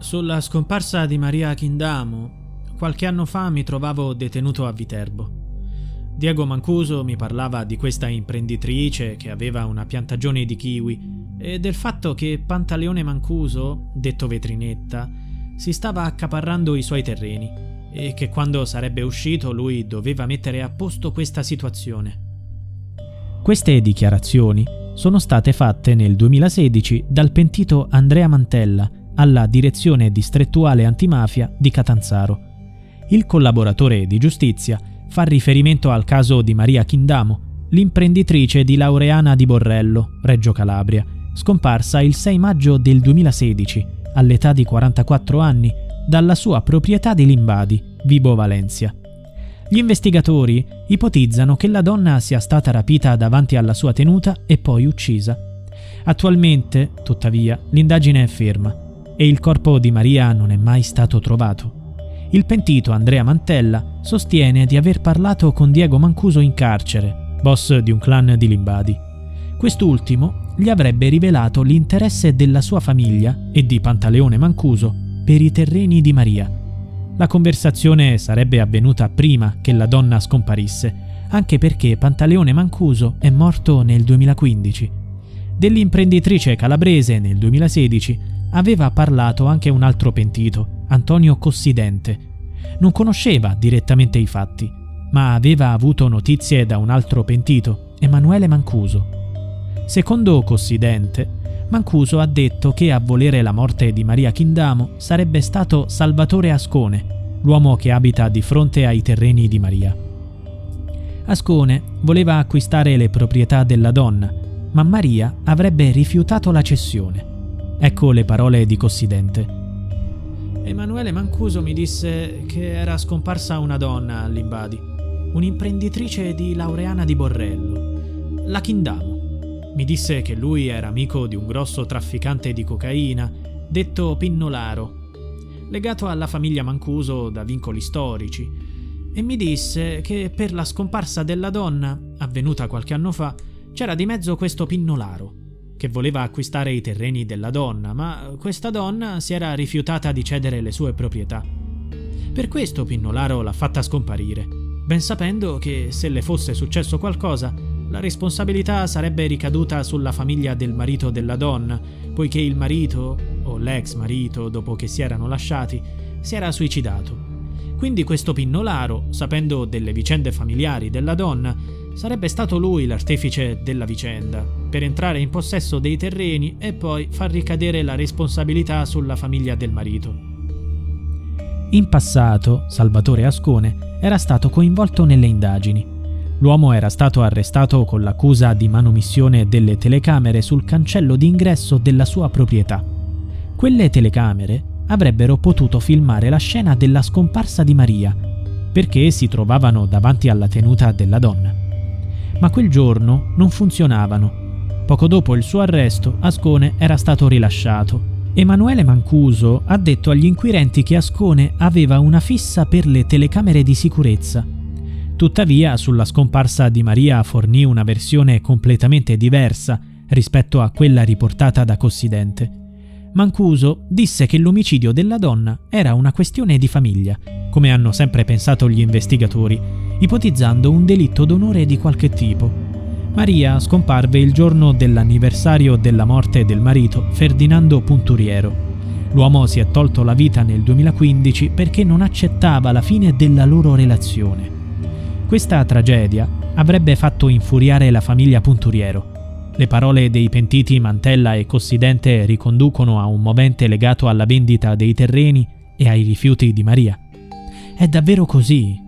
Sulla scomparsa di Maria Chindamo, qualche anno fa mi trovavo detenuto a Viterbo. Diego Mancuso mi parlava di questa imprenditrice che aveva una piantagione di kiwi e del fatto che Pantaleone Mancuso, detto Vetrinetta, si stava accaparrando i suoi terreni e che quando sarebbe uscito lui doveva mettere a posto questa situazione. Queste dichiarazioni sono state fatte nel 2016 dal pentito Andrea Mantella alla Direzione Distrettuale Antimafia di Catanzaro. Il collaboratore di giustizia fa riferimento al caso di Maria Chindamo, l'imprenditrice di Laureana di Borrello, Reggio Calabria, scomparsa il 6 maggio del 2016, all'età di 44 anni, dalla sua proprietà di Limbadi, Vibo Valencia. Gli investigatori ipotizzano che la donna sia stata rapita davanti alla sua tenuta e poi uccisa. Attualmente, tuttavia, l'indagine è ferma e il corpo di Maria non è mai stato trovato. Il pentito Andrea Mantella sostiene di aver parlato con Diego Mancuso in carcere, boss di un clan di Limbadi. Quest'ultimo gli avrebbe rivelato l'interesse della sua famiglia e di Pantaleone Mancuso per i terreni di Maria. La conversazione sarebbe avvenuta prima che la donna scomparisse, anche perché Pantaleone Mancuso è morto nel 2015. Dell'imprenditrice calabrese nel 2016 aveva parlato anche un altro pentito, Antonio Cossidente. Non conosceva direttamente i fatti, ma aveva avuto notizie da un altro pentito, Emanuele Mancuso. Secondo Cossidente, Mancuso ha detto che a volere la morte di Maria Chindamo sarebbe stato Salvatore Ascone, l'uomo che abita di fronte ai terreni di Maria. Ascone voleva acquistare le proprietà della donna, ma Maria avrebbe rifiutato la cessione. Ecco le parole di Cossidente. Emanuele Mancuso mi disse che era scomparsa una donna all'Imbadi, un'imprenditrice di Laureana di Borrello, la Chindamo. Mi disse che lui era amico di un grosso trafficante di cocaina, detto Pinnolaro, legato alla famiglia Mancuso da vincoli storici, e mi disse che per la scomparsa della donna, avvenuta qualche anno fa, c'era di mezzo questo Pinnolaro che voleva acquistare i terreni della donna, ma questa donna si era rifiutata di cedere le sue proprietà. Per questo Pinnolaro l'ha fatta scomparire, ben sapendo che se le fosse successo qualcosa, la responsabilità sarebbe ricaduta sulla famiglia del marito della donna, poiché il marito, o l'ex marito, dopo che si erano lasciati, si era suicidato. Quindi questo Pinnolaro, sapendo delle vicende familiari della donna, Sarebbe stato lui l'artefice della vicenda, per entrare in possesso dei terreni e poi far ricadere la responsabilità sulla famiglia del marito. In passato, Salvatore Ascone era stato coinvolto nelle indagini. L'uomo era stato arrestato con l'accusa di manomissione delle telecamere sul cancello d'ingresso della sua proprietà. Quelle telecamere avrebbero potuto filmare la scena della scomparsa di Maria, perché si trovavano davanti alla tenuta della donna ma quel giorno non funzionavano. Poco dopo il suo arresto, Ascone era stato rilasciato. Emanuele Mancuso ha detto agli inquirenti che Ascone aveva una fissa per le telecamere di sicurezza. Tuttavia, sulla scomparsa di Maria fornì una versione completamente diversa rispetto a quella riportata da Cossidente. Mancuso disse che l'omicidio della donna era una questione di famiglia, come hanno sempre pensato gli investigatori, ipotizzando un delitto d'onore di qualche tipo. Maria scomparve il giorno dell'anniversario della morte del marito Ferdinando Punturiero. L'uomo si è tolto la vita nel 2015 perché non accettava la fine della loro relazione. Questa tragedia avrebbe fatto infuriare la famiglia Punturiero. Le parole dei pentiti Mantella e Cossidente riconducono a un movente legato alla vendita dei terreni e ai rifiuti di Maria. È davvero così